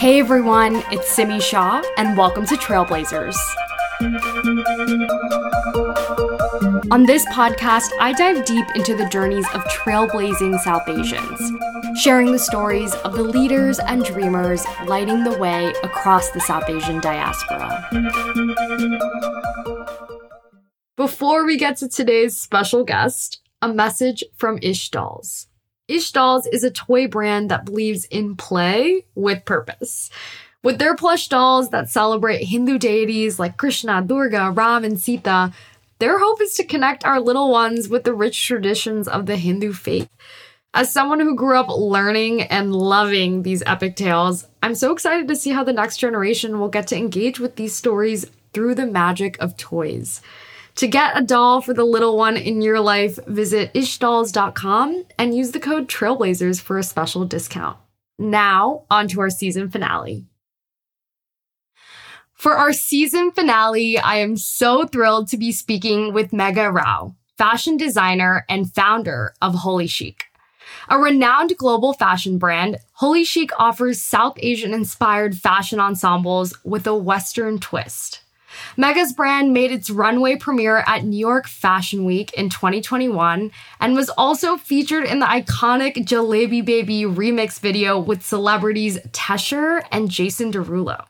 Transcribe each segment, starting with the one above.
Hey everyone, it's Simi Shah, and welcome to Trailblazers. On this podcast, I dive deep into the journeys of trailblazing South Asians, sharing the stories of the leaders and dreamers lighting the way across the South Asian diaspora. Before we get to today's special guest, a message from Ish Dolls. Ish Dolls is a toy brand that believes in play with purpose. With their plush dolls that celebrate Hindu deities like Krishna, Durga, Ram, and Sita, their hope is to connect our little ones with the rich traditions of the Hindu faith. As someone who grew up learning and loving these epic tales, I'm so excited to see how the next generation will get to engage with these stories through the magic of toys. To get a doll for the little one in your life, visit ishdolls.com and use the code Trailblazers for a special discount. Now, on to our season finale. For our season finale, I am so thrilled to be speaking with Megha Rao, fashion designer and founder of holiChic. A renowned global fashion brand, holiChic offers South Asian inspired fashion ensembles with a Western twist. Megha's brand made its runway premiere at New York Fashion Week in 2021 and was also featured in the iconic Jalebi Baby remix video with celebrities Tesher and Jason Derulo.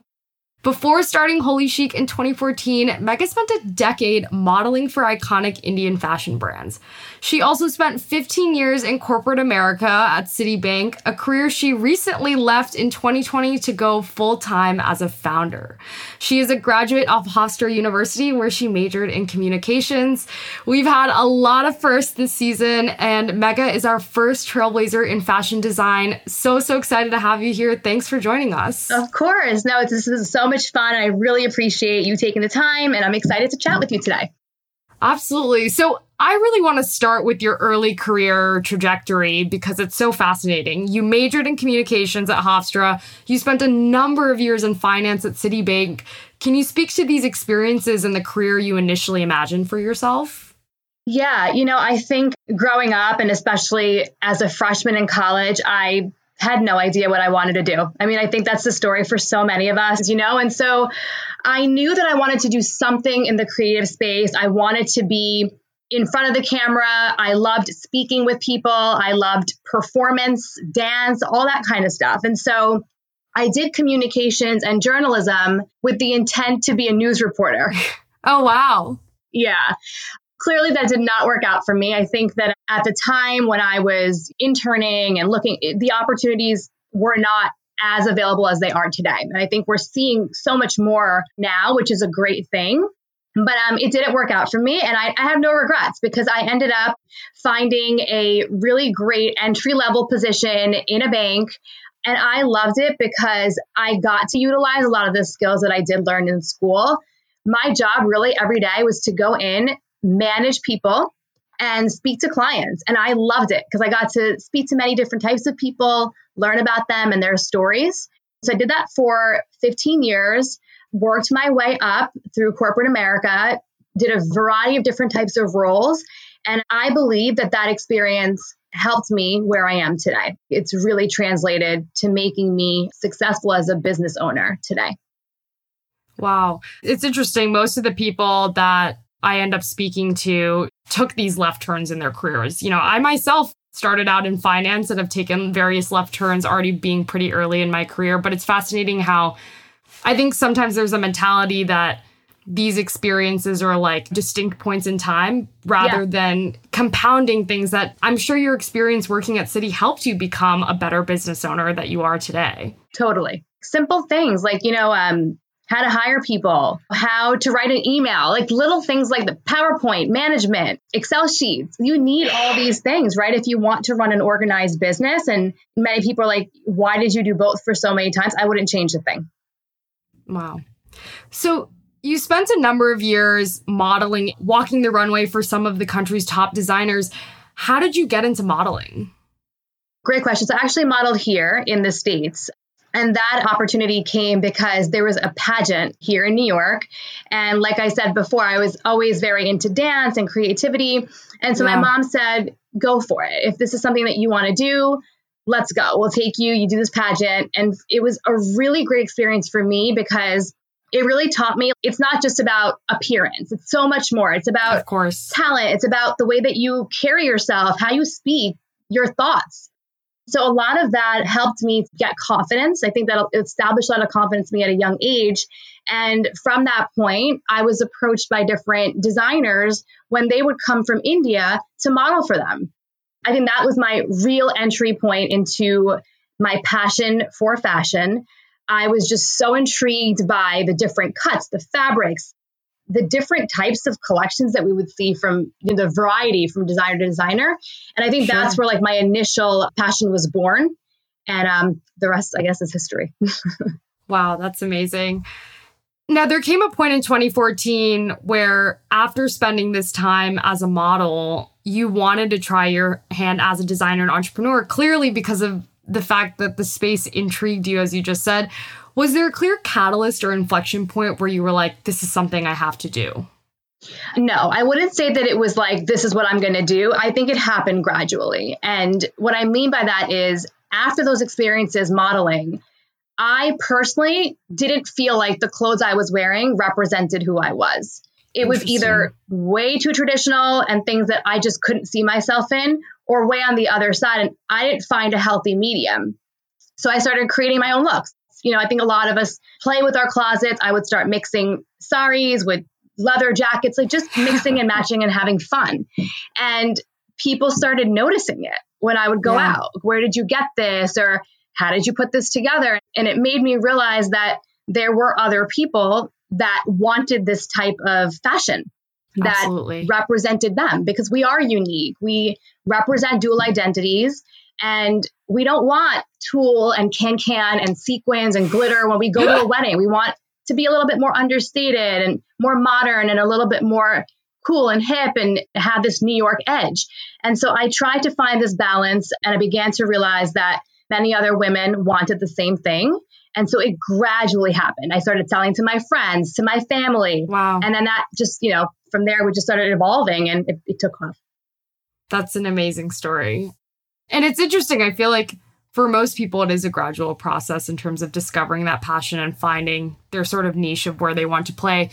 Before starting holiChic in 2014, Megha spent a decade modeling for iconic Indian fashion brands. She also spent 15 years in corporate America at Citibank, a career she recently left in 2020 to go full time as a founder. She is a graduate of Hofstra University, where she majored in communications. We've had a lot of firsts this season, and Megha is our first trailblazer in fashion design. So, so excited to have you here. Thanks for joining us. Of course. No, this is so much fun. I really appreciate you taking the time, and I'm excited to chat with you today. Absolutely. So, I really want to start with your early career trajectory because it's so fascinating. You majored in communications at Hofstra. You spent a number of years in finance at Citibank. Can you speak to these experiences and the career you initially imagined for yourself? Yeah, you know, I think growing up and especially as a freshman in college, I had no idea what I wanted to do. I mean, I think that's the story for so many of us, you know? And so I knew that I wanted to do something in the creative space. I wanted to be in front of the camera. I loved speaking with people. I loved performance, dance, all that kind of stuff. And so I did communications and journalism with the intent to be a news reporter. Oh, wow. Yeah. Clearly, that did not work out for me. I think that at the time when I was interning and looking, the opportunities were not as available as they are today. And I think we're seeing so much more now, which is a great thing. But um, it didn't work out for me, and I, I have no regrets because I ended up finding a really great entry level position in a bank. And I loved it because I got to utilize a lot of the skills that I did learn in school. My job really every day was to go in, manage people, and speak to clients. And I loved it because I got to speak to many different types of people, learn about them and their stories. So I did that for 15 years, worked my way up through corporate America, did a variety of different types of roles. And I believe that that experience helped me where I am today. It's really translated to making me successful as a business owner today. Wow. It's interesting. Most of the people that I end up speaking to took these left turns in their careers. You know, I myself started out in finance and have taken various left turns already being pretty early in my career, but it's fascinating how I think sometimes there's a mentality that these experiences are like distinct points in time rather yeah. than compounding things that I'm sure your experience working at Citi helped you become a better business owner that you are today. Totally. Simple things like, you know, um, how to hire people, how to write an email, like little things like the PowerPoint, management, Excel sheets. You need all these things, right? If you want to run an organized business. And many people are like, why did you do both for so many times? I wouldn't change a thing. Wow. So you spent a number of years modeling, walking the runway for some of the country's top designers. How did you get into modeling? Great question. So I actually modeled here in the States. And that opportunity came because there was a pageant here in New York. And like I said before, I was always very into dance and creativity. And so yeah. my mom said, go for it. If this is something that you want to do, let's go. We'll take you. You do this pageant. And it was a really great experience for me because it really taught me it's not just about appearance. It's so much more. It's about of course. talent. It's about the way that you carry yourself, how you speak, your thoughts. So a lot of that helped me get confidence. I think that established a lot of confidence in me at a young age. And from that point, I was approached by different designers when they would come from India to model for them. I think that was my real entry point into my passion for fashion. I was just so intrigued by the different cuts, the fabrics, the different types of collections that we would see from you know, the variety from designer to designer. And I think sure. that's where like my initial passion was born. And um, the rest, I guess, is history. wow, that's amazing. Now, there came a point in 2014 where, after spending this time as a model, you wanted to try your hand as a designer and entrepreneur, clearly because of the fact that the space intrigued you, as you just said. Was there a clear catalyst or inflection point where you were like, this is something I have to do? No, I wouldn't say that it was like, this is what I'm going to do. I think it happened gradually. And what I mean by that is, after those experiences modeling, I personally didn't feel like the clothes I was wearing represented who I was. It was either way too traditional and things that I just couldn't see myself in, or way on the other side. And I didn't find a healthy medium. So I started creating my own looks. You know, I think a lot of us play with our closets. I would start mixing saris with leather jackets, like just mixing and matching and having fun. And people started noticing it when I would go yeah. out. Where did you get this? Or how did you put this together? And it made me realize that there were other people that wanted this type of fashion that Absolutely. represented them because we are unique. We represent dual identities and we don't want tulle and can can and sequins and glitter when we go to a wedding. We want to be a little bit more understated and more modern and a little bit more cool and hip and have this New York edge. And so I tried to find this balance and I began to realize that many other women wanted the same thing. And so it gradually happened. I started selling to my friends, to my family. Wow. And then that just, you know, from there, we just started evolving and it, it took off. That's an amazing story. And it's interesting. I feel like for most people, it is a gradual process in terms of discovering that passion and finding their sort of niche of where they want to play.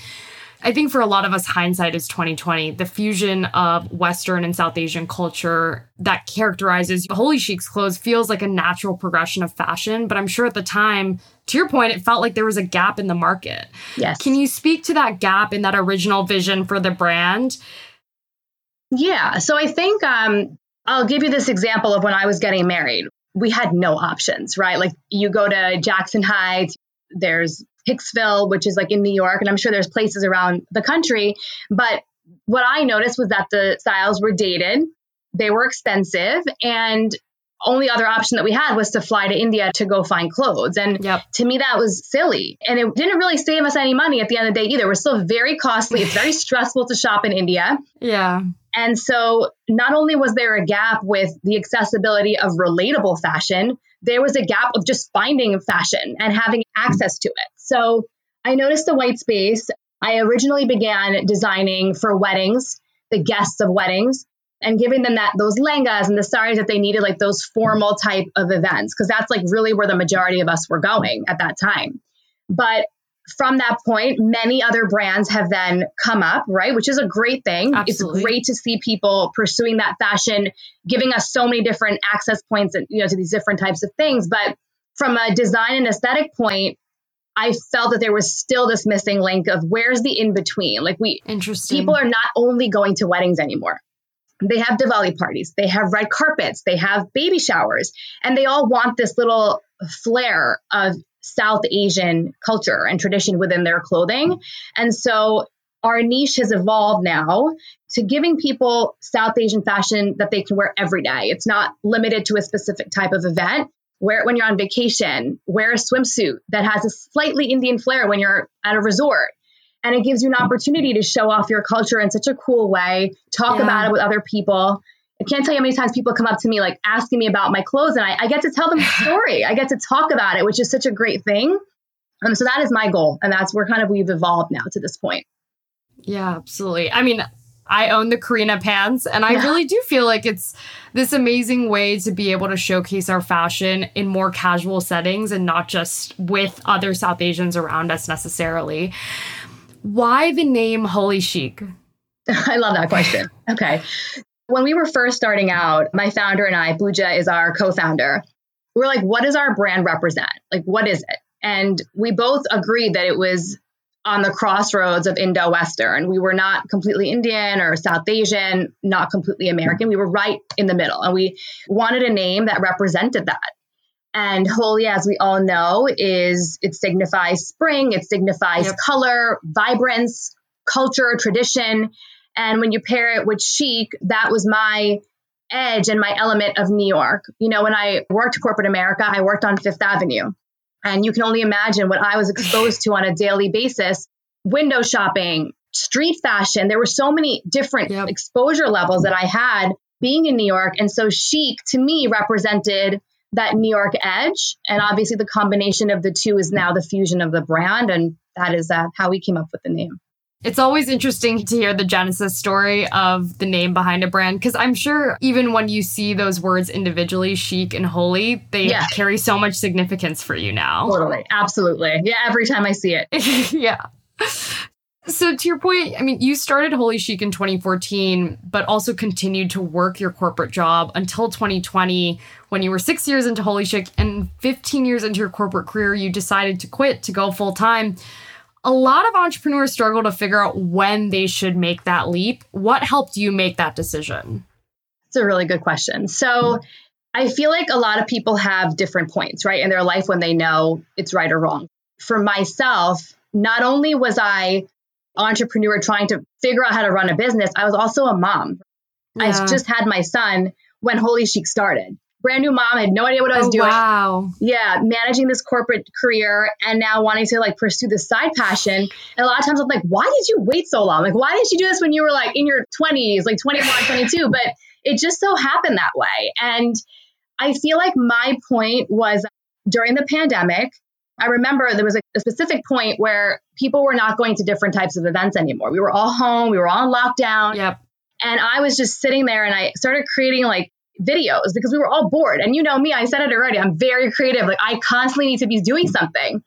I think for a lot of us, hindsight is 2020. The fusion of Western and South Asian culture that characterizes holiChic's clothes feels like a natural progression of fashion. But I'm sure at the time, to your point, it felt like there was a gap in the market. Yes. Can you speak to that gap in that original vision for the brand? Yeah. So I think um, I'll give you this example of when I was getting married. We had no options, right? Like you go to Jackson Heights, there's Hicksville, which is like in New York, and I'm sure there's places around the country. But what I noticed was that the styles were dated, they were expensive, and only other option that we had was to fly to India to go find clothes. And yep. to me, that was silly. And it didn't really save us any money at the end of the day either. We're still very costly. It's very stressful to shop in India. Yeah. And so not only was there a gap with the accessibility of relatable fashion, there was a gap of just finding fashion and having access to it. So I noticed the white space. I originally began designing for weddings, the guests of weddings, and giving them that those lehengas and the saris that they needed, like those formal type of events, because that's like really where the majority of us were going at that time. But from that point, many other brands have then come up, right? Which is a great thing. Absolutely. It's great to see people pursuing that fashion, giving us so many different access points, and, you know, to these different types of things. But from a design and aesthetic point, I felt that there was still this missing link of where's the in between. Like we, interesting. People are not only going to weddings anymore. They have Diwali parties, they have red carpets, they have baby showers, and they all want this little flair of South Asian culture and tradition within their clothing. And so our niche has evolved now to giving people South Asian fashion that they can wear every day. It's not limited to a specific type of event. Wear it when you're on vacation. Wear a swimsuit that has a slightly Indian flair when you're at a resort. And it gives you an opportunity to show off your culture in such a cool way, talk yeah. about it with other people. I can't tell you how many times people come up to me like asking me about my clothes, and I, I get to tell them the story. I get to talk about it, which is such a great thing. Um, so that is my goal, and that's where kind of we've evolved now to this point. Yeah, absolutely. I mean, I own the Karina pants, and I Yeah. really do feel like it's this amazing way to be able to showcase our fashion in more casual settings and not just with other South Asians around us necessarily. Why the name holiChic? I love that question. Okay. When we were first starting out, my founder and I, Pooja is our co founder, we were like, what does our brand represent? Like, what is it? And we both agreed that it was on the crossroads of Indo Western. We were not completely Indian or South Asian, not completely American. We were right in the middle. And we wanted a name that represented that. And Holi, as we all know, is it signifies spring, it signifies Yep. color, vibrance, culture, tradition. And when you pair it with chic, that was my edge and my element of New York. You know, when I worked corporate America, I worked on Fifth Avenue. And you can only imagine what I was exposed to on a daily basis window shopping, street fashion. There were so many different Yep. exposure levels that I had being in New York. And so chic to me represented that New York edge. And obviously, the combination of the two is now the fusion of the brand. And that is uh, how we came up with the name. It's always interesting to hear the genesis story of the name behind a brand because I'm sure even when you see those words individually, chic and Holi, they Yeah. carry so much significance for you now. Totally. Absolutely. Yeah. Every time I see it. yeah. So to your point, I mean, you started holiChic in 2014, but also continued to work your corporate job until 2020 when you were six years into holiChic and 15 years into your corporate career, you decided to quit to go full time. A lot of entrepreneurs struggle to figure out when they should make that leap. What helped you make that decision? It's a really good question. So I feel like a lot of people have different points, right, in their life when they know it's right or wrong. For myself, not only was I entrepreneur trying to figure out how to run a business, I was also a mom. I just had my son when holiChic started. Brand new mom, had no idea what I was Oh, doing. wow. Yeah, managing this corporate career and now wanting to like pursue this side passion. And a lot of times I'm like, why did you wait so long? Like, why didn't you do this when you were like in your 20s, like 21, 22? But it just so happened that way. And I feel like my point was during the pandemic, I remember there was a, a specific point where people were not going to different types of events anymore. We were all home, we were all in lockdown. Yep. And I was just sitting there and I started creating like videos because we were all bored. And you know me, I said it already. I'm very creative. Like I constantly need to be doing something.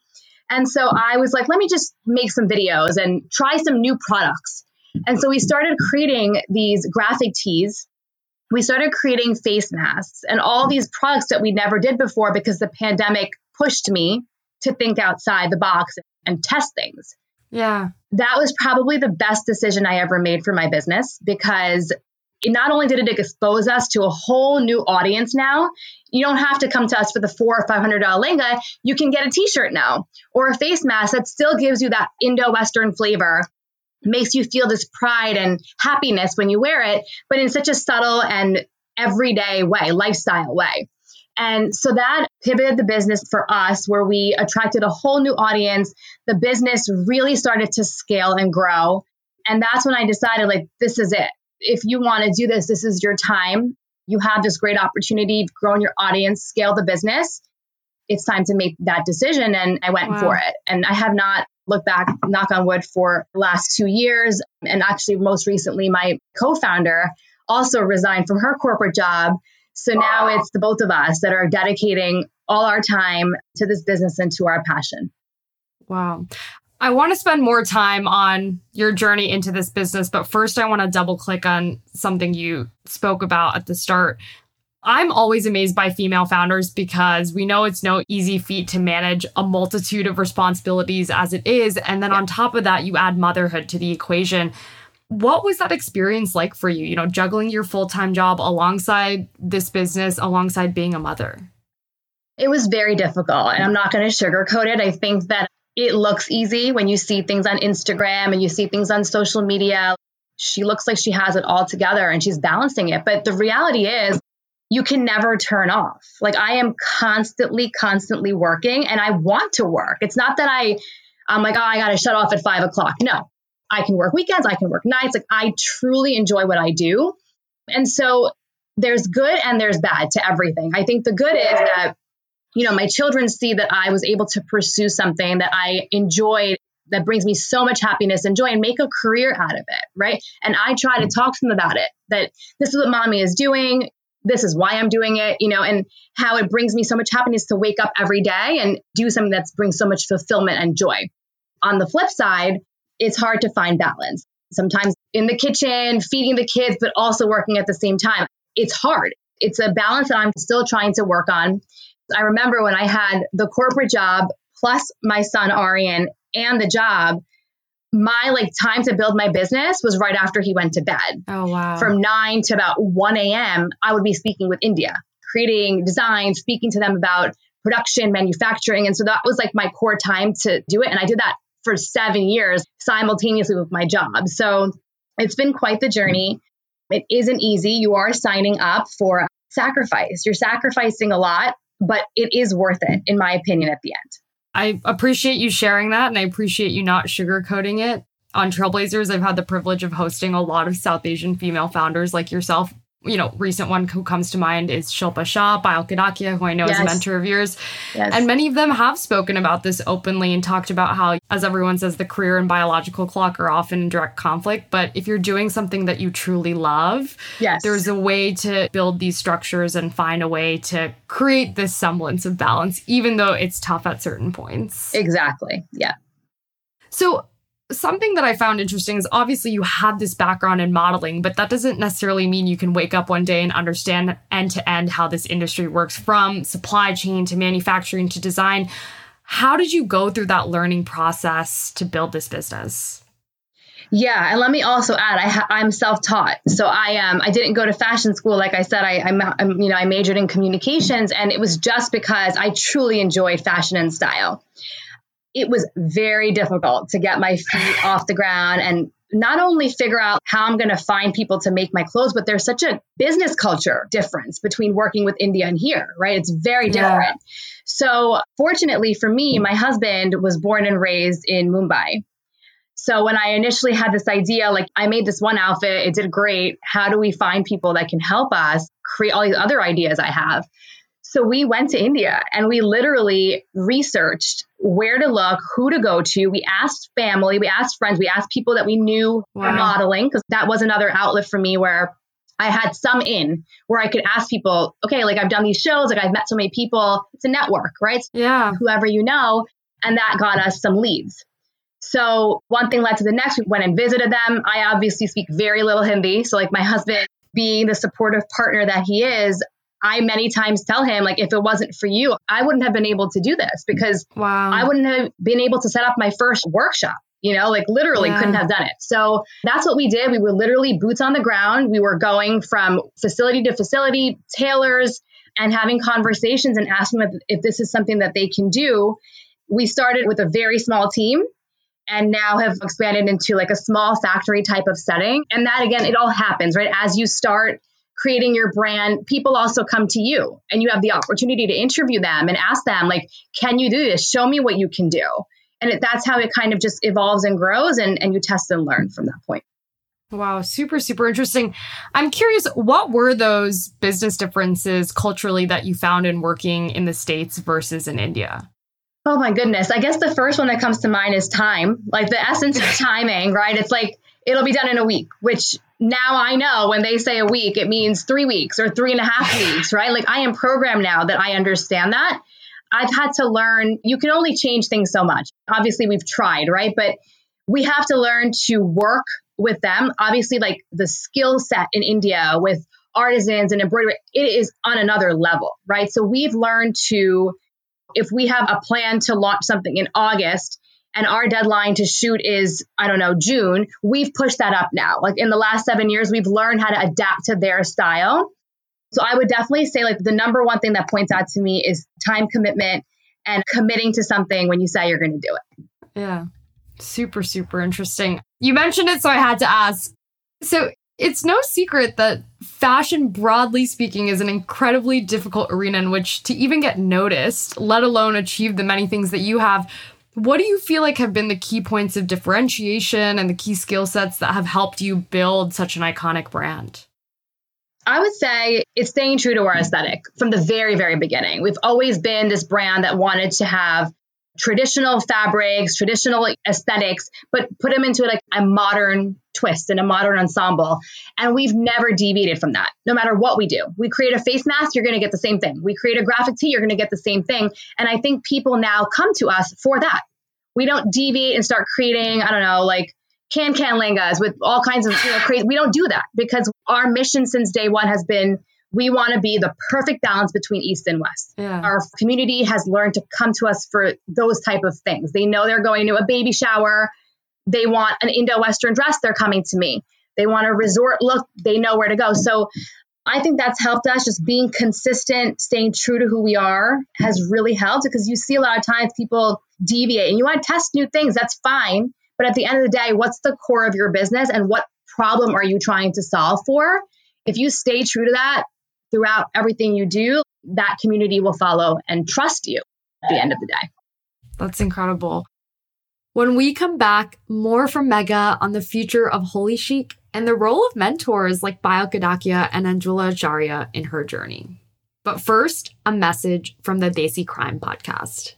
And so I was like, let me just make some videos and try some new products. And so we started creating these graphic tees. We started creating face masks and all these products that we never did before because the pandemic pushed me to think outside the box and test things Yeah. that was probably the best decision I ever made for my business because it not only did it expose us to a whole new audience now, you don't have to come to us for the four or five hundred dollar lehenga. You can get a t-shirt now or a face mask that still gives you that Indo-Western flavor, makes you feel this pride and happiness when you wear it, but in such a subtle and everyday way, lifestyle way. And so that pivoted the business for us, where we attracted a whole new audience. The business really started to scale and grow. And that's when I decided, like, this is it. If you want to do this, this is your time. You have this great opportunity, you've grown your audience, scale the business. It's time to make that decision. And I went Wow. for it. And I have not looked back, knock on wood, for the last two years. And actually, most recently, my co founder also resigned from her corporate job. So now it's the both of us that are dedicating all our time to this business and to our passion. Wow. I want to spend more time on your journey into this business, but first I want to double click on something you spoke about at the start. I'm always amazed by female founders because we know it's no easy feat to manage a multitude of responsibilities as it is. And then on top of that, you add motherhood to the equation. What was that experience like for you? You know, juggling your full time job alongside this business, alongside being a mother? It was very difficult, and I'm not going to sugarcoat it. I think that it looks easy when you see things on Instagram and you see things on social media. She looks like she has it all together and she's balancing it. But the reality is, you can never turn off. Like I am constantly, constantly working and I want to work. It's not that I, I'm like, oh, I got to shut off at five o'clock. No, I can work weekends, I can work nights. Like I truly enjoy what I do. And so there's good and there's bad to everything. I think the good is that, you know, my children see that I was able to pursue something that I enjoyed that brings me so much happiness and joy and make a career out of it, right? And I try to talk to them about it that this is what mommy is doing. This is why I'm doing it, you know, and how it brings me so much happiness to wake up every day and do something that brings so much fulfillment and joy. On the flip side, it's hard to find balance. Sometimes in the kitchen, feeding the kids, but also working at the same time. It's hard. It's a balance that I'm still trying to work on. I remember when I had the corporate job plus my son Arian and the job, my like time to build my business was right after he went to bed. Oh wow. From 9 to about 1 a.m., I would be speaking with India, creating designs, speaking to them about production, manufacturing. And so that was like my core time to do it. And I did that for seven years simultaneously with my job. So it's been quite the journey. It isn't easy. You are signing up for sacrifice. You're sacrificing a lot, but it is worth it, in my opinion, at the end. I appreciate you sharing that and I appreciate you not sugarcoating it. On Trailblazers, I've had the privilege of hosting a lot of South Asian female founders like yourself you know, recent one who comes to mind is Shilpa Shah, Payal Kadakia, who I know yes. is a mentor of yours. Yes. And many of them have spoken about this openly and talked about how, as everyone says, the career and biological clock are often in direct conflict. But if you're doing something that you truly love, yes. there's a way to build these structures and find a way to create this semblance of balance, even though it's tough at certain points. Exactly. Yeah. So something that I found interesting is obviously you have this background in modeling, but that doesn't necessarily mean you can wake up one day and understand end to end how this industry works from supply chain to manufacturing to design. How did you go through that learning process to build this business? Yeah, and let me also add, I ha- I'm self-taught, so I um I didn't go to fashion school. Like I said, I I'm, I'm you know I majored in communications, and it was just because I truly enjoyed fashion and style it was very difficult to get my feet off the ground and not only figure out how I'm going to find people to make my clothes, but there's such a business culture difference between working with India and here, right? It's very different. Yeah. So, fortunately for me, my husband was born and raised in Mumbai. So, when I initially had this idea, like I made this one outfit, it did great. How do we find people that can help us create all these other ideas I have? So we went to India and we literally researched where to look, who to go to. We asked family, we asked friends, we asked people that we knew wow. modeling because that was another outlet for me where I had some in where I could ask people, okay, like I've done these shows, like I've met so many people. It's a network, right? Yeah. Whoever you know. And that got us some leads. So one thing led to the next. We went and visited them. I obviously speak very little Hindi. So like my husband being the supportive partner that he is, I many times tell him, like, if it wasn't for you, I wouldn't have been able to do this because wow. I wouldn't have been able to set up my first workshop. You know, like literally yeah. couldn't have done it. So that's what we did. We were literally boots on the ground. We were going from facility to facility, tailors, and having conversations and asking them if this is something that they can do. We started with a very small team and now have expanded into like a small factory type of setting. And that again, it all happens, right? As you start creating your brand, people also come to you and you have the opportunity to interview them and ask them, like, can you do this? Show me what you can do. And it, that's how it kind of just evolves and grows, and, and you test and learn from that point. Wow, super, super interesting. I'm curious, what were those business differences culturally that you found in working in the States versus in India? Oh my goodness. I guess the first one that comes to mind is time, like the essence of timing, right? It's like it'll be done in a week, which now I know when they say a week, it means three weeks or three and a half weeks, right? Like I am programmed now that I understand that. I've had to learn, you can only change things so much. Obviously, we've tried, right? But we have to learn to work with them. Obviously, like the skill set in India with artisans and embroidery, it is on another level, right? So we've learned to, if we have a plan to launch something in August, and our deadline to shoot is, I don't know, June, we've pushed that up now. Like in the last seven years, we've learned how to adapt to their style. So I would definitely say, like, the number one thing that points out to me is time commitment and committing to something when you say you're going to do it. Yeah. Super, super interesting. You mentioned it, so I had to ask. So it's no secret that fashion, broadly speaking, is an incredibly difficult arena in which to even get noticed, let alone achieve the many things that you have. What do you feel like have been the key points of differentiation and the key skill sets that have helped you build such an iconic brand? I would say it's staying true to our aesthetic from the very, very beginning. We've always been this brand that wanted to have traditional fabrics, traditional aesthetics, but put them into like a modern twist and a modern ensemble. And we've never deviated from that, no matter what we do. We create a face mask, you're going to get the same thing. We create a graphic tee, you're going to get the same thing. And I think people now come to us for that. We don't deviate and start creating, I don't know, like can can lehengas with all kinds of you know crazy. We don't do that because our mission since day one has been we want to be the perfect balance between east and west. Yeah. our community has learned to come to us for those type of things. They know they're going to a baby shower. They want an indo-western dress they're coming to me. They want a resort look they know where to go. So i think that's helped us. Just being consistent staying true to who we are has really helped because you see a lot of times people deviate and you want to test new things that's fine. But at the end of the day what's the core of your business and what problem are you trying to solve for? If you stay true to that throughout everything you do, that community will follow and trust you at the end of the day. That's incredible. When we come back, more from Megha on the future of holiChic and the role of mentors like Payal Kadakia and Anjula Acharya in her journey. But first, a message from the Desi Crime podcast.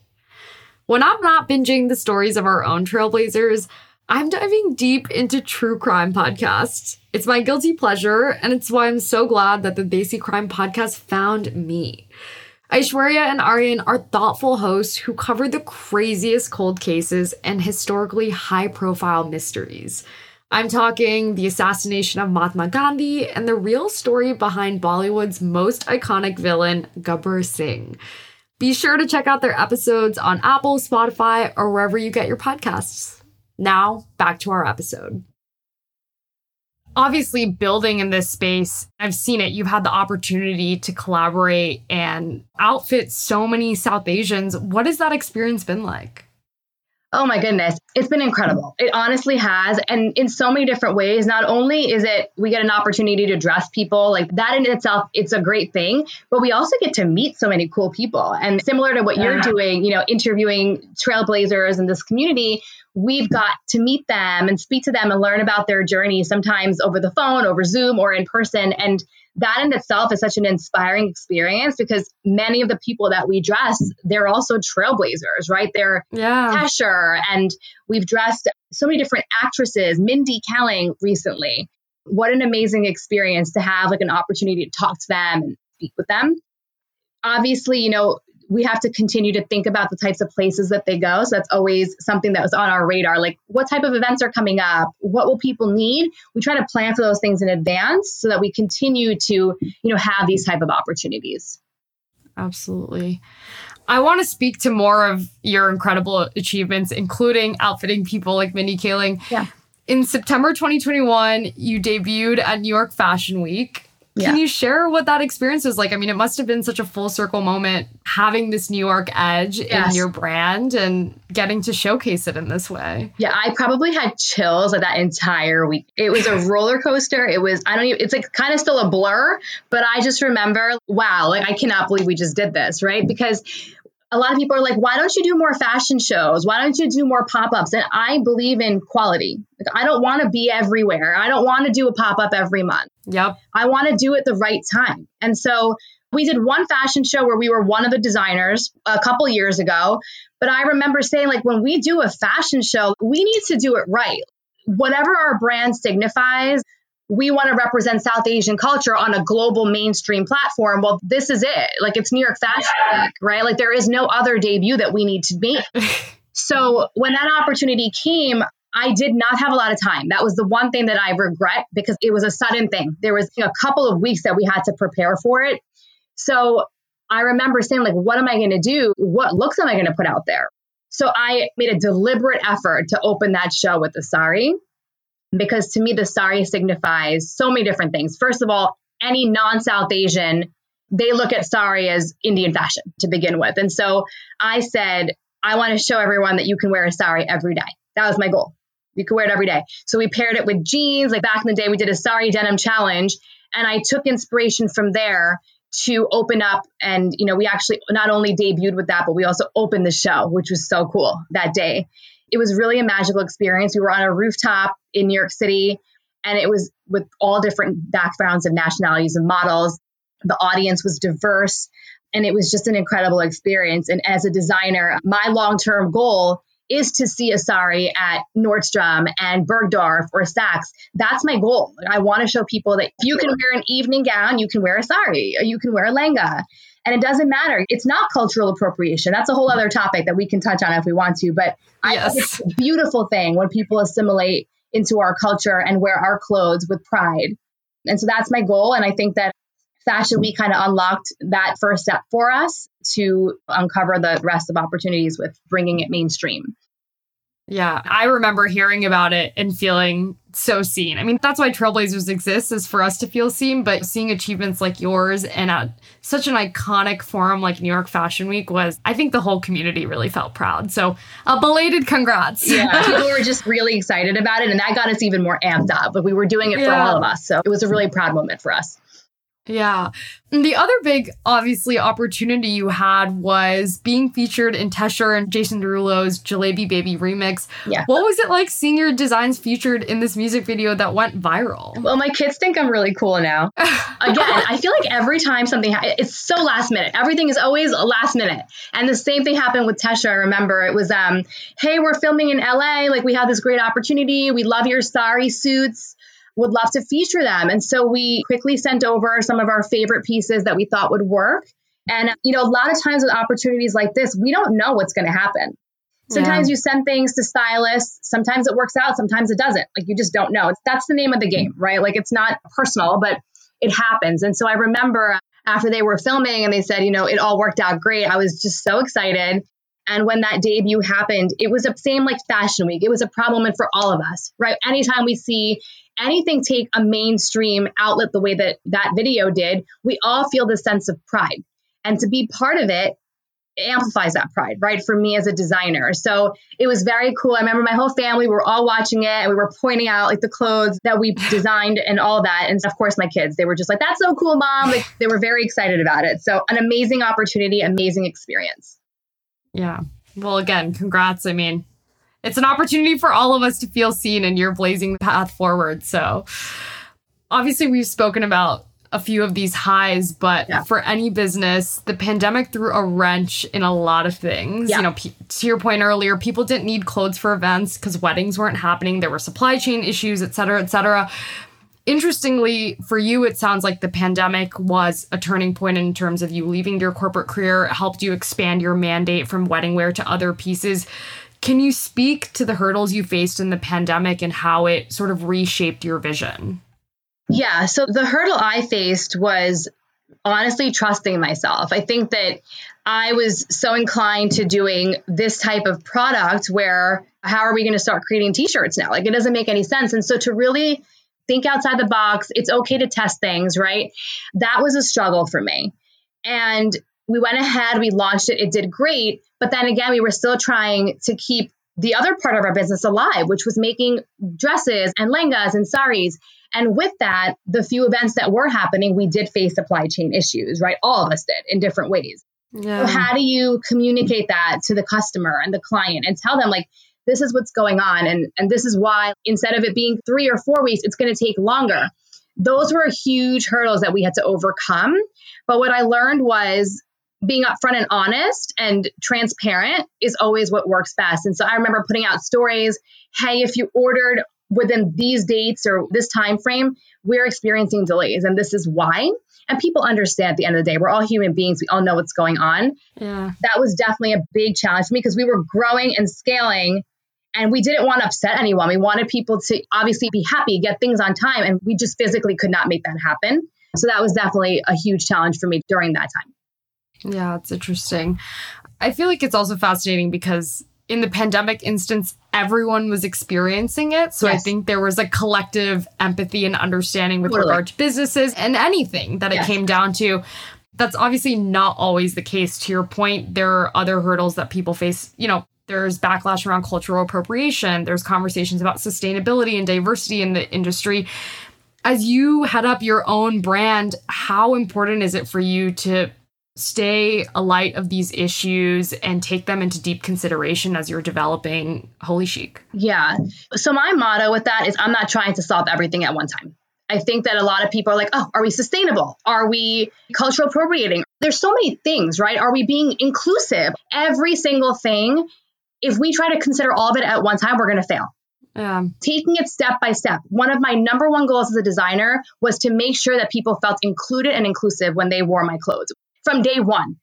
When I'm not binging the stories of our own trailblazers, I'm diving deep into true crime podcasts. It's my guilty pleasure, and it's why I'm so glad that the Desi Crime podcast found me. Aishwarya and Aryan are thoughtful hosts who cover the craziest cold cases and historically high profile mysteries. I'm talking the assassination of Mahatma Gandhi and the real story behind Bollywood's most iconic villain, Gabbar Singh. Be sure to check out their episodes on Apple, Spotify, or wherever you get your podcasts. Now, back to our episode. Obviously, building in this space, I've seen it. You've had the opportunity to collaborate and outfit so many South Asians. What has that experience been like? Oh my goodness. It's been incredible. It honestly has. And in so many different ways. Not only is it we get an opportunity to dress people, like that in itself, it's a great thing, but we also get to meet so many cool people. And similar to what yeah. you're doing, you know, interviewing trailblazers in this community, we've got to meet them and speak to them and learn about their journey, sometimes over the phone, over Zoom, or in person. And that in itself is such an inspiring experience because many of the people that we dress, they're also trailblazers, right? They're yeah. Tesher, and we've dressed so many different actresses, Mindy Kaling recently. What an amazing experience to have like an opportunity to talk to them and speak with them. Obviously, you know, we have to continue to think about the types of places that they go. So that's always something that was on our radar. Like, what type of events are coming up? What will people need? We try to plan for those things in advance so that we continue to, you know, have these type of opportunities. Absolutely. I want to speak to more of your incredible achievements, including outfitting people like Mindy Kaling. Yeah. In September 2021, you debuted at New York Fashion Week. Can yeah. you share what that experience was like? I mean, it must have been such a full circle moment having this New York edge yes. in your brand and getting to showcase it in this way. Yeah, I probably had chills like that entire week. It was a roller coaster. It was, I don't even, it's like kind of still a blur, but I just remember, wow, like I cannot believe we just did this, right? Because a lot of people are like, why don't you do more fashion shows? Why don't you do more pop ups? And I believe in quality. Like, I don't want to be everywhere. I don't want to do a pop up every month. Yep. I want to do it the right time. And so we did one fashion show where we were one of the designers a couple years ago. But I remember saying, like, when we do a fashion show, we need to do it right. Whatever our brand signifies, we want to represent South Asian culture on a global mainstream platform. Well, this is it. Like it's New York Fashion Week, right? Like there is no other debut that we need to make. so when that opportunity came, I did not have a lot of time. That was the one thing that I regret because it was a sudden thing. There was a couple of weeks that we had to prepare for it. So I remember saying, like, what am I going to do? What looks am I going to put out there? So I made a deliberate effort to open that show with the sari because to me, the sari signifies so many different things. First of all, any non South Asian, they look at sari as Indian fashion to begin with. And so I said, I want to show everyone that you can wear a sari every day. That was my goal. You can wear it every day. So we paired it with jeans. Like back in the day, we did a sari denim challenge. And I took inspiration from there to open up. And, you know, we actually not only debuted with that, but we also opened the show, which was so cool that day it was really a magical experience. We were on a rooftop in New York City, and it was with all different backgrounds of nationalities and models. The audience was diverse. And it was just an incredible experience. And as a designer, my long term goal is to see a sari at Nordstrom and Bergdorf or Saks. That's my goal. I want to show people that if you can wear an evening gown, you can wear a sari, or you can wear a lehenga. And it doesn't matter. It's not cultural appropriation. That's a whole other topic that we can touch on if we want to. But yes. I think it's a beautiful thing when people assimilate into our culture and wear our clothes with pride. And so that's my goal. And I think that Fashion Week kind of unlocked that first step for us to uncover the rest of opportunities with bringing it mainstream. Yeah, I remember hearing about it and feeling so seen. I mean, that's why Trailblazers exists is for us to feel seen, but seeing achievements like yours and at such an iconic forum like New York Fashion Week was, I think the whole community really felt proud. So, a belated congrats. Yeah, people were just really excited about it, and that got us even more amped up. But we were doing it yeah. for all of us. So, it was a really proud moment for us. Yeah. The other big, obviously, opportunity you had was being featured in Tesher and Jason Derulo's Jalebi Baby remix. Yeah. What was it like seeing your designs featured in this music video that went viral? Well, my kids think I'm really cool now. Again, I feel like every time something, ha- it's so last minute. Everything is always last minute. And the same thing happened with Tesher. I remember it was, um, hey, we're filming in LA. Like, we have this great opportunity. We love your sari suits would love to feature them. And so we quickly sent over some of our favorite pieces that we thought would work. And, you know, a lot of times with opportunities like this, we don't know what's going to happen. Sometimes yeah. you send things to stylists, sometimes it works out, sometimes it doesn't. Like you just don't know. It's, that's the name of the game, right? Like it's not personal, but it happens. And so I remember after they were filming and they said, you know, it all worked out great. I was just so excited. And when that debut happened, it was the same like fashion week. It was a problem for all of us, right? Anytime we see anything take a mainstream outlet the way that that video did, we all feel this sense of pride. And to be part of it amplifies that pride, right? For me as a designer. So it was very cool. I remember my whole family were all watching it and we were pointing out like the clothes that we designed and all that. And of course my kids, they were just like, that's so cool, mom. Like they were very excited about it. So an amazing opportunity, amazing experience. Yeah. Well, again, congrats. I mean, it's an opportunity for all of us to feel seen and you're blazing the path forward. So obviously we've spoken about a few of these highs, but yeah. for any business, the pandemic threw a wrench in a lot of things. Yeah. You know, p- to your point earlier, people didn't need clothes for events because weddings weren't happening. There were supply chain issues, et cetera, et cetera. Interestingly, for you, it sounds like the pandemic was a turning point in terms of you leaving your corporate career, helped you expand your mandate from wedding wear to other pieces. Can you speak to the hurdles you faced in the pandemic and how it sort of reshaped your vision? Yeah. So the hurdle I faced was honestly trusting myself. I think that I was so inclined to doing this type of product where how are we going to start creating t-shirts now? Like it doesn't make any sense. And so to really think outside the box, it's okay to test things, right? That was a struggle for me. And we went ahead, we launched it, it did great. But then again, we were still trying to keep the other part of our business alive, which was making dresses and lehengas and saris. And with that, the few events that were happening, we did face supply chain issues, right? All of us did in different ways. Yeah. So how do you communicate that to the customer and the client and tell them like this is what's going on and and this is why instead of it being 3 or 4 weeks it's going to take longer. Those were huge hurdles that we had to overcome. But what I learned was being upfront and honest and transparent is always what works best. And so I remember putting out stories, hey, if you ordered within these dates or this time frame, we're experiencing delays and this is why. And people understand at the end of the day, we're all human beings. We all know what's going on. Yeah. That was definitely a big challenge for me because we were growing and scaling and we didn't want to upset anyone. We wanted people to obviously be happy, get things on time, and we just physically could not make that happen. So that was definitely a huge challenge for me during that time. Yeah, it's interesting. I feel like it's also fascinating because in the pandemic instance, everyone was experiencing it. So yes. I think there was a collective empathy and understanding with totally. regard to businesses and anything that yes. it came down to. That's obviously not always the case. To your point, there are other hurdles that people face. You know, there's backlash around cultural appropriation, there's conversations about sustainability and diversity in the industry. As you head up your own brand, how important is it for you to stay alight of these issues and take them into deep consideration as you're developing holiChic? Yeah. So my motto with that is I'm not trying to solve everything at one time. I think that a lot of people are like, oh, are we sustainable? Are we cultural appropriating? There's so many things, right? Are we being inclusive? Every single thing, if we try to consider all of it at one time, we're going to fail. Yeah. Taking it step by step. One of my number one goals as a designer was to make sure that people felt included and inclusive when they wore my clothes from day one.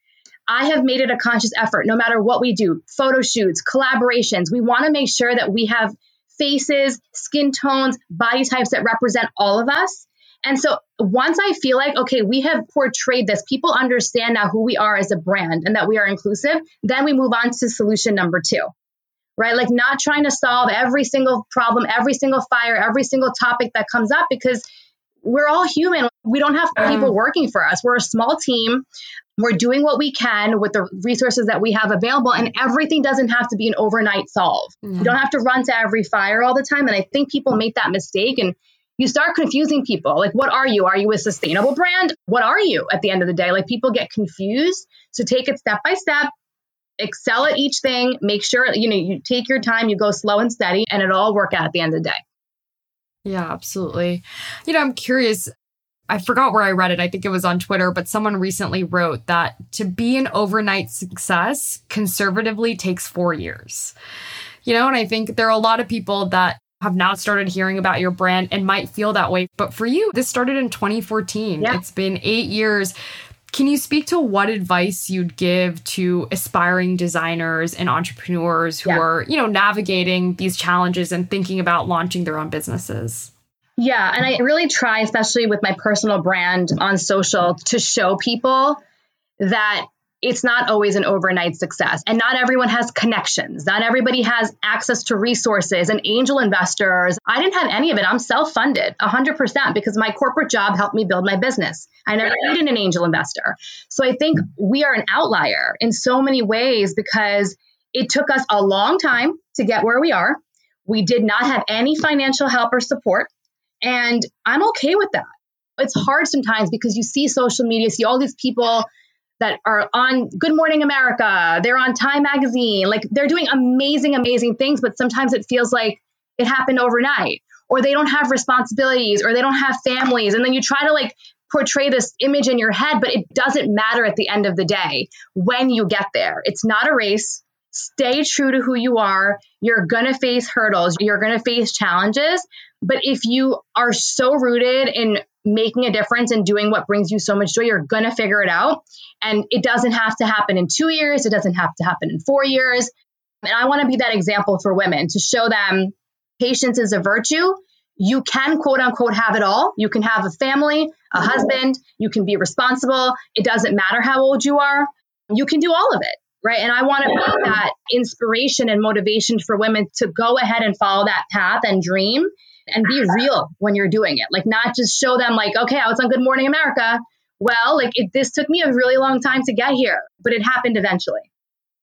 I have made it a conscious effort, no matter what we do photo shoots, collaborations. We want to make sure that we have faces, skin tones, body types that represent all of us. And so once I feel like, okay, we have portrayed this, people understand now who we are as a brand and that we are inclusive, then we move on to solution number two, right? Like not trying to solve every single problem, every single fire, every single topic that comes up because we're all human. We don't have people working for us. We're a small team. We're doing what we can with the resources that we have available, and everything doesn't have to be an overnight solve. Mm-hmm. You don't have to run to every fire all the time. And I think people make that mistake and you start confusing people. Like, what are you? Are you a sustainable brand? What are you at the end of the day? Like, people get confused. So take it step by step, excel at each thing, make sure, you know, you take your time, you go slow and steady, and it'll all work out at the end of the day. Yeah, absolutely. You know, I'm curious. I forgot where I read it. I think it was on Twitter, but someone recently wrote that to be an overnight success conservatively takes four years. You know, and I think there are a lot of people that have now started hearing about your brand and might feel that way. But for you, this started in 2014. Yeah. It's been eight years. Can you speak to what advice you'd give to aspiring designers and entrepreneurs who yeah. are, you know, navigating these challenges and thinking about launching their own businesses? Yeah, and I really try, especially with my personal brand on social, to show people that it's not always an overnight success. And not everyone has connections. Not everybody has access to resources and angel investors. I didn't have any of it. I'm self funded 100% because my corporate job helped me build my business. I never needed an angel investor. So I think we are an outlier in so many ways because it took us a long time to get where we are. We did not have any financial help or support. And I'm okay with that. It's hard sometimes because you see social media, see all these people that are on Good Morning America, they're on Time Magazine, like they're doing amazing, amazing things, but sometimes it feels like it happened overnight, or they don't have responsibilities, or they don't have families. And then you try to like portray this image in your head, but it doesn't matter at the end of the day when you get there. It's not a race. Stay true to who you are. You're going to face hurdles, you're going to face challenges. But if you are so rooted in making a difference and doing what brings you so much joy, you're going to figure it out. And it doesn't have to happen in two years, it doesn't have to happen in four years. And I want to be that example for women to show them patience is a virtue. You can quote unquote have it all. You can have a family, a husband, you can be responsible. It doesn't matter how old you are. You can do all of it right? And I want to be that inspiration and motivation for women to go ahead and follow that path and dream and be real when you're doing it. Like not just show them like, okay, I was on Good Morning America. Well, like it, this took me a really long time to get here, but it happened eventually.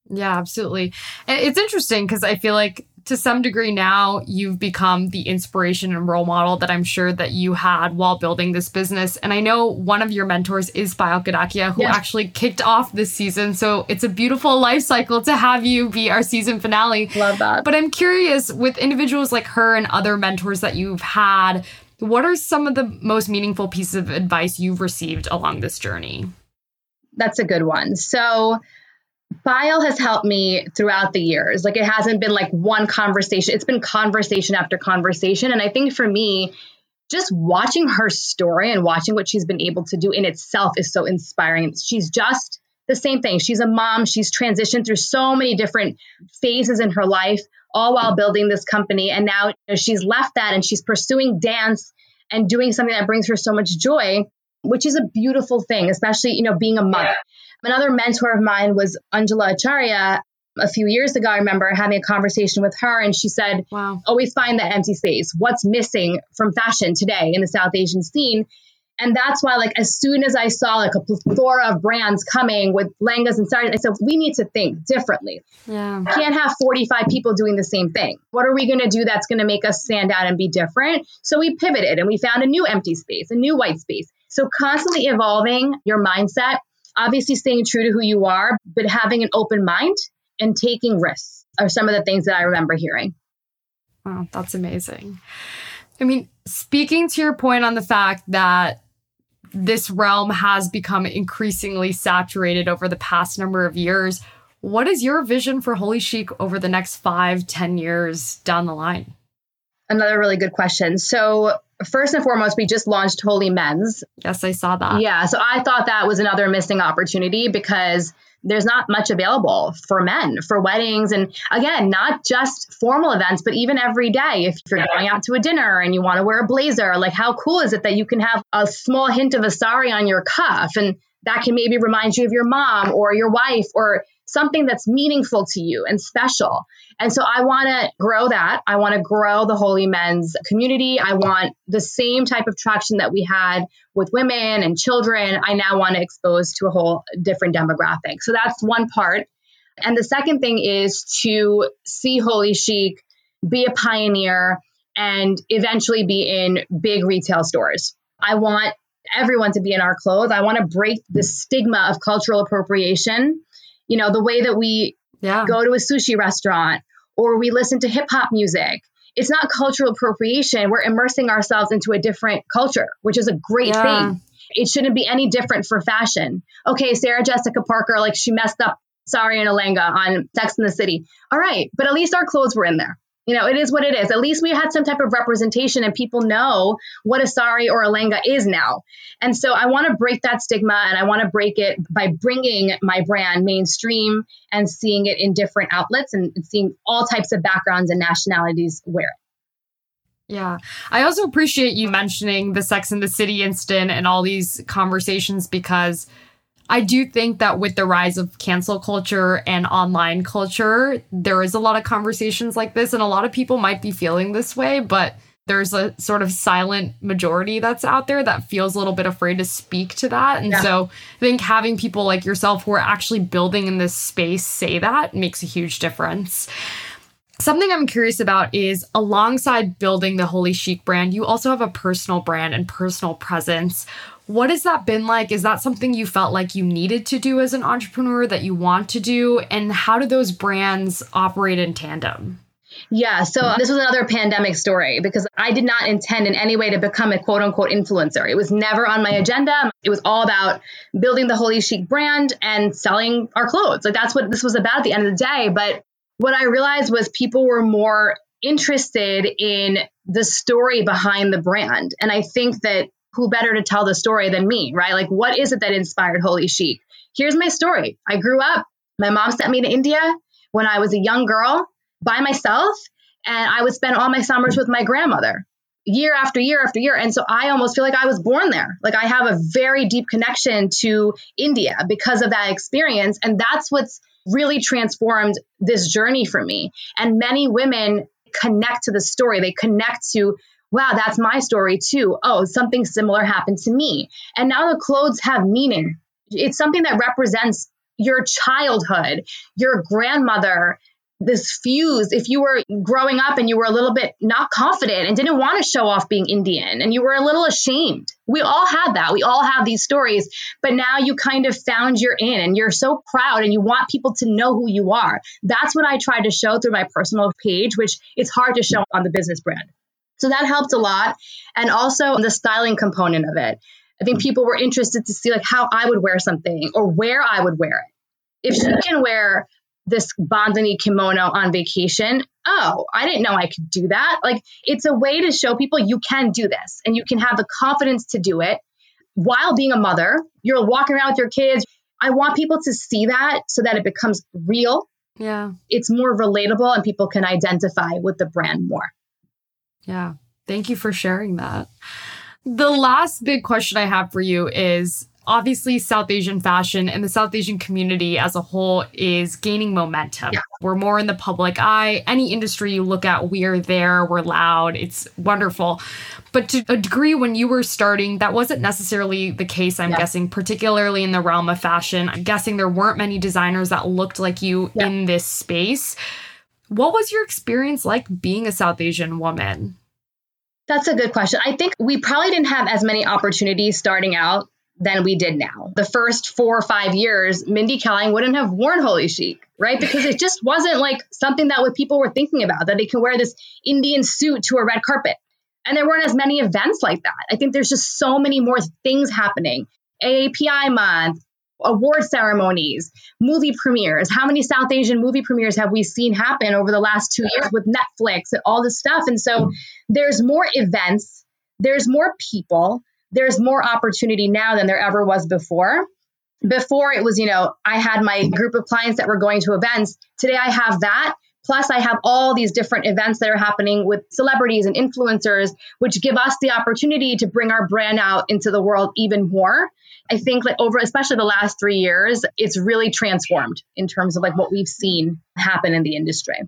Yeah, absolutely. It's interesting because I feel like to some degree now you've become the inspiration and role model that I'm sure that you had while building this business. And I know one of your mentors is Kadakia, who yes. actually kicked off this season. So it's a beautiful life cycle to have you be our season finale. Love that. But I'm curious with individuals like her and other mentors that you've had, what are some of the most meaningful pieces of advice you've received along this journey? That's a good one. So Payal has helped me throughout the years. Like it hasn't been like one conversation, it's been conversation after conversation. And I think for me, just watching her story and watching what she's been able to do in itself is so inspiring. She's just the same thing. She's a mom. She's transitioned through so many different phases in her life, all while building this company. And now she's left that and she's pursuing dance and doing something that brings her so much joy, which is a beautiful thing, especially, you know, being a mother. Another mentor of mine was Anjula Acharia. A few years ago, I remember having a conversation with her, and she said, Wow, oh, always find that empty space. What's missing from fashion today in the South Asian scene? And that's why, like, as soon as I saw like a plethora of brands coming with lehengas and saris, I said, we need to think differently. Yeah. We can't have 45 people doing the same thing. What are we going to do that's going to make us stand out and be different? So we pivoted and we found a new empty space, a new white space. So constantly evolving your mindset obviously staying true to who you are, but having an open mind and taking risks are some of the things that I remember hearing. Wow, that's amazing. I mean, speaking to your point on the fact that this realm has become increasingly saturated over the past number of years, what is your vision for holiChic over the next five, ten years down the line? Another really good question. So, first and foremost, we just launched Holy Men's. Yes, I saw that. Yeah. So, I thought that was another missing opportunity because there's not much available for men for weddings. And again, not just formal events, but even every day. If you're going out to a dinner and you want to wear a blazer, like how cool is it that you can have a small hint of a sari on your cuff? And that can maybe remind you of your mom or your wife or something that's meaningful to you and special. And so I want to grow that. I want to grow the Holi Men's community. I want the same type of traction that we had with women and children. I now want to expose to a whole different demographic. So that's one part. And the second thing is to see holiChic be a pioneer and eventually be in big retail stores. I want everyone to be in our clothes. I want to break the stigma of cultural appropriation you know, the way that we yeah. go to a sushi restaurant or we listen to hip hop music. It's not cultural appropriation. We're immersing ourselves into a different culture, which is a great yeah. thing. It shouldn't be any different for fashion. Okay, Sarah Jessica Parker, like she messed up Sari and a lehenga on Sex and the City. All right, but at least our clothes were in there you know, it is what it is. At least we had some type of representation and people know what a sari or a lehenga is now. And so I want to break that stigma and I want to break it by bringing my brand mainstream and seeing it in different outlets and seeing all types of backgrounds and nationalities wear it. Yeah. I also appreciate you mentioning the Sex and the City incident and all these conversations because I do think that with the rise of cancel culture and online culture, there is a lot of conversations like this, and a lot of people might be feeling this way, but there's a sort of silent majority that's out there that feels a little bit afraid to speak to that. And yeah. so I think having people like yourself who are actually building in this space say that makes a huge difference. Something I'm curious about is alongside building the holiChic brand, you also have a personal brand and personal presence. What has that been like? Is that something you felt like you needed to do as an entrepreneur that you want to do? And how do those brands operate in tandem? Yeah, so this was another pandemic story because I did not intend in any way to become a quote unquote influencer. It was never on my agenda. It was all about building the holiChic brand and selling our clothes. Like that's what this was about at the end of the day. But what I realized was people were more interested in the story behind the brand. And I think that who better to tell the story than me, right? Like, what is it that inspired holiChic? Here's my story. I grew up, my mom sent me to India when I was a young girl by myself, and I would spend all my summers with my grandmother year after year after year. And so I almost feel like I was born there. Like I have a very deep connection to India because of that experience. And that's what's really transformed this journey for me. And many women connect to the story, they connect to wow, that's my story too. Oh, something similar happened to me. And now the clothes have meaning. It's something that represents your childhood, your grandmother, this fuse. If you were growing up and you were a little bit not confident and didn't want to show off being Indian and you were a little ashamed, we all had that. We all have these stories, but now you kind of found your in and you're so proud and you want people to know who you are. That's what I try to show through my personal page, which it's hard to show on the business brand. So that helped a lot. And also the styling component of it. I think mm-hmm. people were interested to see like how I would wear something or where I would wear it. If she can wear this bandhani kimono on vacation, oh, I didn't know I could do that. Like it's a way to show people you can do this and you can have the confidence to do it while being a mother. You're walking around with your kids. I want people to see that so that it becomes real. Yeah. It's more relatable and people can identify with the brand more. Yeah. Thank you for sharing that. The last big question I have for you is obviously South Asian fashion and the South Asian community as a whole is gaining momentum. Yeah. We're more in the public eye. Any industry you look at, we're there, we're loud, it's wonderful. But to a degree, when you were starting, that wasn't necessarily the case, I'm yeah. guessing, particularly in the realm of fashion. I'm guessing there weren't many designers that looked like you yeah. in this space. What was your experience like being a South Asian woman? That's a good question. I think we probably didn't have as many opportunities starting out than we did now. The first four or five years, Mindy Kaling wouldn't have worn holiChic, right? Because it just wasn't like something that what people were thinking about, that they can wear this Indian suit to a red carpet. And there weren't as many events like that. I think there's just so many more things happening. AAPI month, award ceremonies, movie premieres. How many South Asian movie premieres have we seen happen over the last two years with Netflix and all this stuff? And so there's more events, there's more people, there's more opportunity now than there ever was before. Before it was, you know, I had my group of clients that were going to events. Today I have that. Plus, I have all these different events that are happening with celebrities and influencers, which give us the opportunity to bring our brand out into the world even more. I think like over, especially the last three years, it's really transformed in terms of like what we've seen happen in the industry.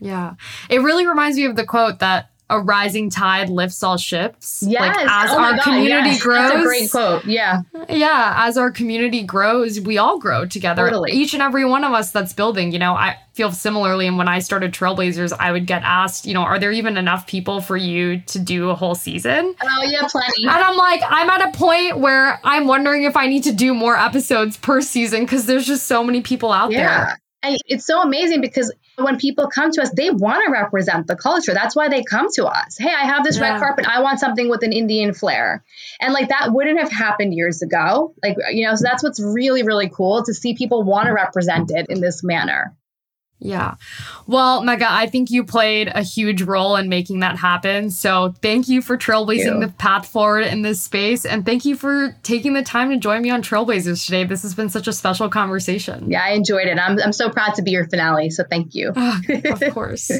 Yeah. It really reminds me of the quote that a rising tide lifts all ships. Yes. Like as oh our God, community yes. grows. That's a great quote. Yeah. Yeah. As our community grows, we all grow together. Totally. Each and every one of us that's building, you know, I feel similarly. And when I started Trailblazers, I would get asked, you know, are there even enough people for you to do a whole season? Oh, yeah, plenty. And I'm like, I'm at a point where I'm wondering if I need to do more episodes per season because there's just so many people out Yeah. there. And it's so amazing because when people come to us, they want to represent the culture. That's why they come to us. Hey, I have this Yeah. red carpet. I want something with an Indian flair. And like that wouldn't have happened years ago. Like, you know, so that's what's really, really cool to see people want to represent it in this manner. Yeah. Well, Megha, I think you played a huge role in making that happen. So thank you for trailblazing you. the path forward in this space. And thank you for taking the time to join me on Trailblazers today. This has been such a special conversation. Yeah, I enjoyed it. I'm, I'm so proud to be your finale. So thank you. Ah, of course.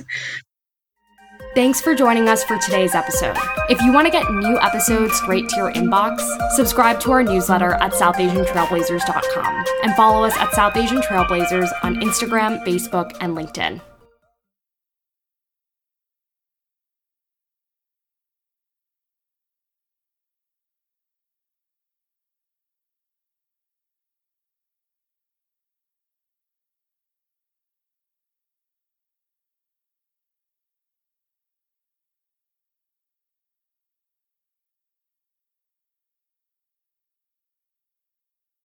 Thanks for joining us for today's episode. If you want to get new episodes straight to your inbox, subscribe to our newsletter at SouthAsianTrailblazers.com and follow us at South Asian Trailblazers on Instagram, Facebook, and LinkedIn.